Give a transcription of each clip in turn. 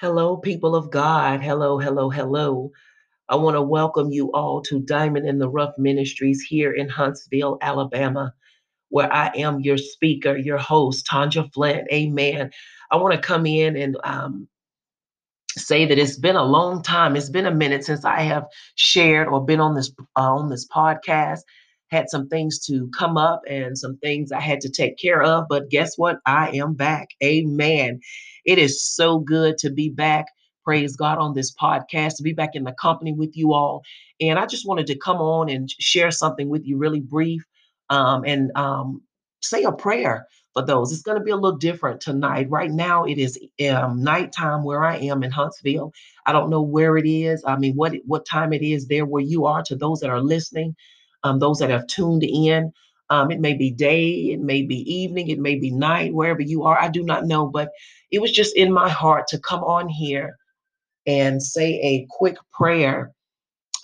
Hello, people of God. Hello, hello, hello. I want to welcome you all to Diamond in the Rough Ministries here in Huntsville, Alabama, where I am your speaker, your host, Tynja Flint. Amen. I want to come in and um, say that it's been a long time. It's been a minute since I have shared or been on this uh, on this podcast. Had some things to come up and some things I had to take care of, but guess what? I am back. Amen. It is so good to be back. Praise God on this podcast, to be back in the company with you all. And I just wanted to come on and share something with you really brief um, and um, say a prayer for those. It's going to be a little different tonight. Right now, it is um, nighttime where I am in Huntsville. I don't know where it is. I mean, what what time it is there where you are. To those that are listening, um, those that have tuned in, um, it may be day, it may be evening, it may be night, wherever you are. I do not know, but it was just in my heart to come on here and say a quick prayer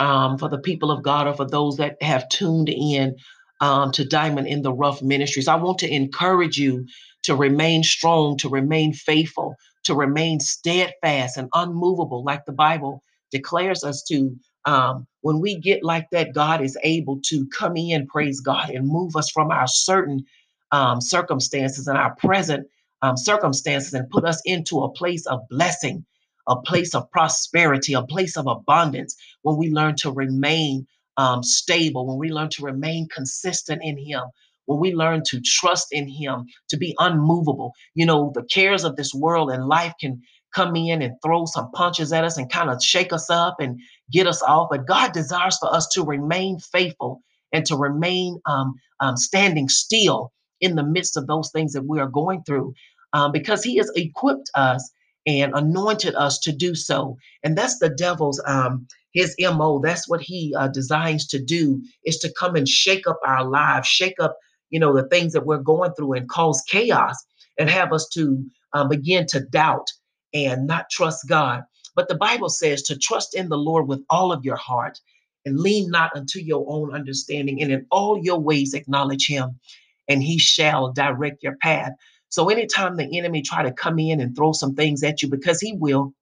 um, for the people of God or for those that have tuned in um, to Diamond in the Rough Ministries. I want to encourage you to remain strong, to remain faithful, to remain steadfast and unmovable, like the Bible declares us to. Um, when we get like that, God is able to come in, praise God, and move us from our certain um, circumstances and our present um, circumstances and put us into a place of blessing, a place of prosperity, a place of abundance when we learn to remain um, stable, when we learn to remain consistent in Him, when we learn to trust in Him, to be unmovable. You know, the cares of this world and life can come in and throw some punches at us and kind of shake us up and get us off. But God desires for us to remain faithful and to remain um, um, standing still in the midst of those things that we are going through um, because He has equipped us and anointed us to do so. And that's the devil's um, his mo that's what he uh, designs to do is to come and shake up our lives shake up you know the things that we're going through and cause chaos and have us to uh, begin to doubt and not trust god but the bible says to trust in the lord with all of your heart and lean not unto your own understanding and in all your ways acknowledge him and he shall direct your path so anytime the enemy try to come in and throw some things at you because he will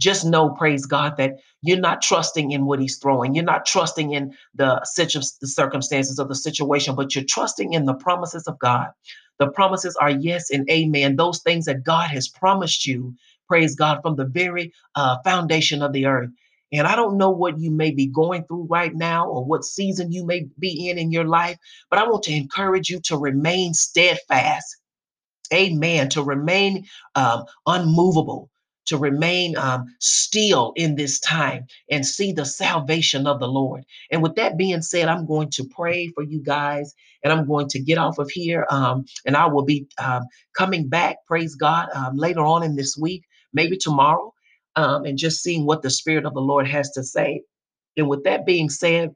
just know, praise God, that you're not trusting in what he's throwing. You're not trusting in the, the circumstances of the situation, but you're trusting in the promises of God. The promises are yes and amen. Those things that God has promised you, praise God, from the very uh, foundation of the earth. And I don't know what you may be going through right now or what season you may be in in your life, but I want to encourage you to remain steadfast. Amen. To remain um, unmovable to remain um, still in this time and see the salvation of the Lord. And with that being said, I'm going to pray for you guys and I'm going to get off of here. Um, and I will be um, coming back, praise God, um, later on in this week, maybe tomorrow, um, and just seeing what the Spirit of the Lord has to say. And with that being said,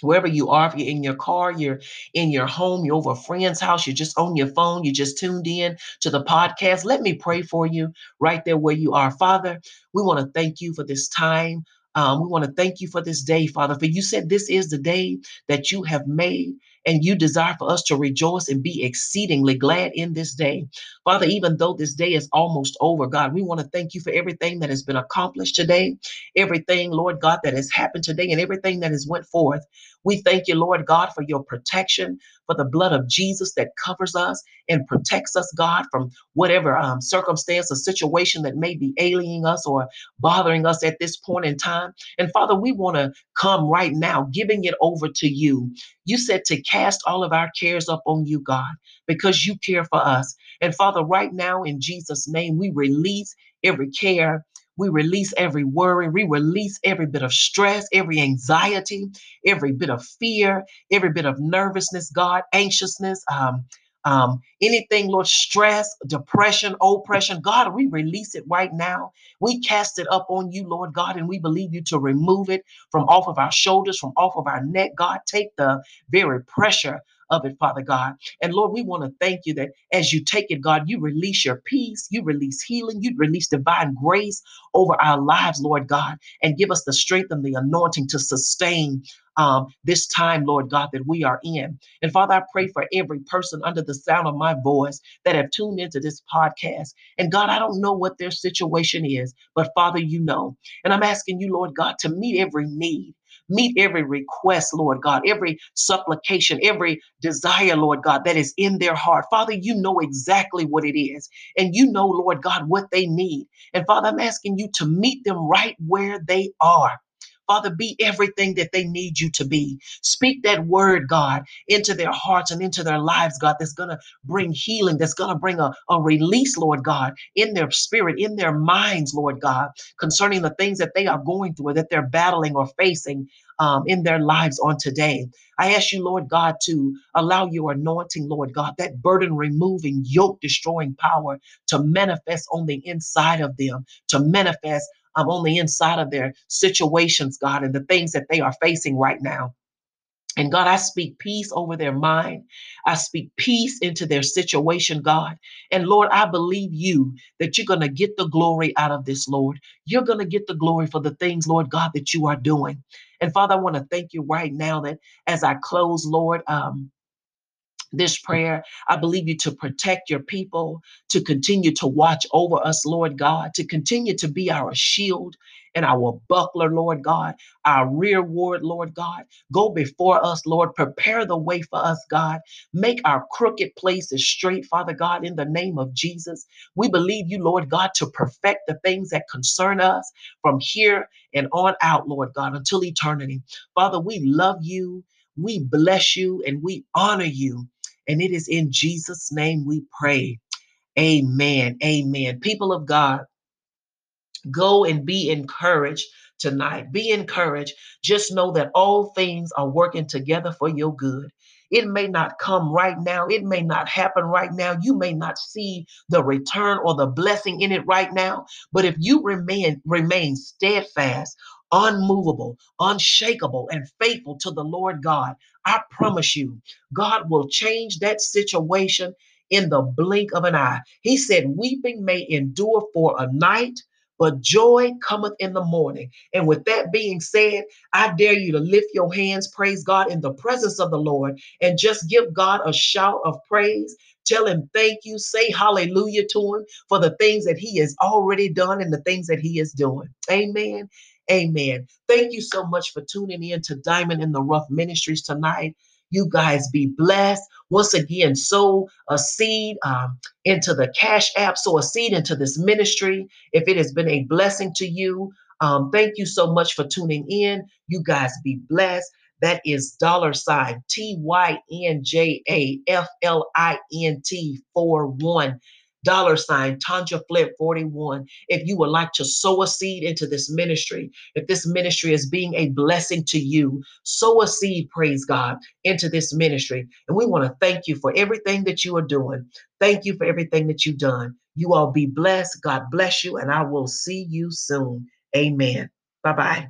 wherever you are, if you're in your car, you're in your home, you're over a friend's house, you're just on your phone, you just tuned in to the podcast, let me pray for you right there where you are. Father, we want to thank you for this time. Um, we want to thank you for this day, Father, for you said this is the day that you have made, and you desire for us to rejoice and be exceedingly glad in this day. Father, even though this day is almost over, God, we want to thank you for everything that has been accomplished today, everything, Lord God, that has happened today, and everything that has went forth. We thank you, Lord God, for your protection, for the blood of Jesus that covers us and protects us, God, from whatever um, circumstance or situation that may be alienating us or bothering us at this point in time. And Father, we want to come right now, giving it over to you. You said to cast all of our cares up on you, God, because you care for us. And Father, right now, in Jesus' name, we release every care we release every worry. We release every bit of stress, every anxiety, every bit of fear, every bit of nervousness, God, anxiousness, um, um, anything, Lord, stress, depression, oppression, God, we release it right now. We cast it up on you, Lord God, and we believe you to remove it from off of our shoulders, from off of our neck. God, take the very pressure of it, Father God. And Lord, we want to thank you that as you take it, God, you release your peace, you release healing, you release divine grace over our lives, Lord God, and give us the strength and the anointing to sustain um, this time, Lord God, that we are in. And Father, I pray for every person under the sound of my voice that have tuned into this podcast. And God, I don't know what their situation is, but Father, you know. And I'm asking you, Lord God, to meet every need. Meet every request, Lord God, every supplication, every desire, Lord God, that is in their heart. Father, you know exactly what it is. And you know, Lord God, what they need. And Father, I'm asking you to meet them right where they are. Father, be everything that they need you to be. Speak that word, God, into their hearts and into their lives, God, that's going to bring healing, that's going to bring a, a release, Lord God, in their spirit, in their minds, Lord God, concerning the things that they are going through or that they're battling or facing um, in their lives on today. I ask you, Lord God, to allow your anointing, Lord God, that burden removing, yoke destroying power to manifest on the inside of them, to manifest um, on the inside of their situations, God, and the things that they are facing right now. And God, I speak peace over their mind. I speak peace into their situation, God. And Lord, I believe you that you're going to get the glory out of this, Lord. You're going to get the glory for the things, Lord God, that you are doing. And Father, I want to thank you right now that as I close, Lord, um, this prayer. I believe you to protect your people, to continue to watch over us, Lord God, to continue to be our shield and our buckler, Lord God, our rear ward, Lord God. Go before us, Lord. Prepare the way for us, God. Make our crooked places straight, Father God, in the name of Jesus. We believe you, Lord God, to perfect the things that concern us from here and on out, Lord God, until eternity. Father, we love you. We bless you and we honor you. And it is in Jesus' name we pray. Amen. Amen. People of God, go and be encouraged tonight. Be encouraged. Just know that all things are working together for your good. It may not come right now. It may not happen right now. You may not see the return or the blessing in it right now. But if you remain remain steadfast, unmovable, unshakable, and faithful to the Lord God, I promise you, God will change that situation in the blink of an eye. He said, Weeping may endure for a night, but joy cometh in the morning. And with that being said, I dare you to lift your hands, praise God in the presence of the Lord, and just give God a shout of praise. Tell him thank you. Say hallelujah to him for the things that he has already done and the things that he is doing. Amen. Amen. Thank you so much for tuning in to Diamond in the Rough Ministries tonight. You guys be blessed. Once again, sow a seed um, into the Cash App, sow a seed into this ministry. If it has been a blessing to you, um, thank you so much for tuning in. You guys be blessed. That is dollar sign T Y N J A F L I N T 4 1 dollar sign Tynja Flint 41. If you would like to sow a seed into this ministry, if this ministry is being a blessing to you, sow a seed, praise God, into this ministry. And we want to thank you for everything that you are doing. Thank you for everything that you've done. You all be blessed. God bless you, and I will see you soon. Amen. Bye bye.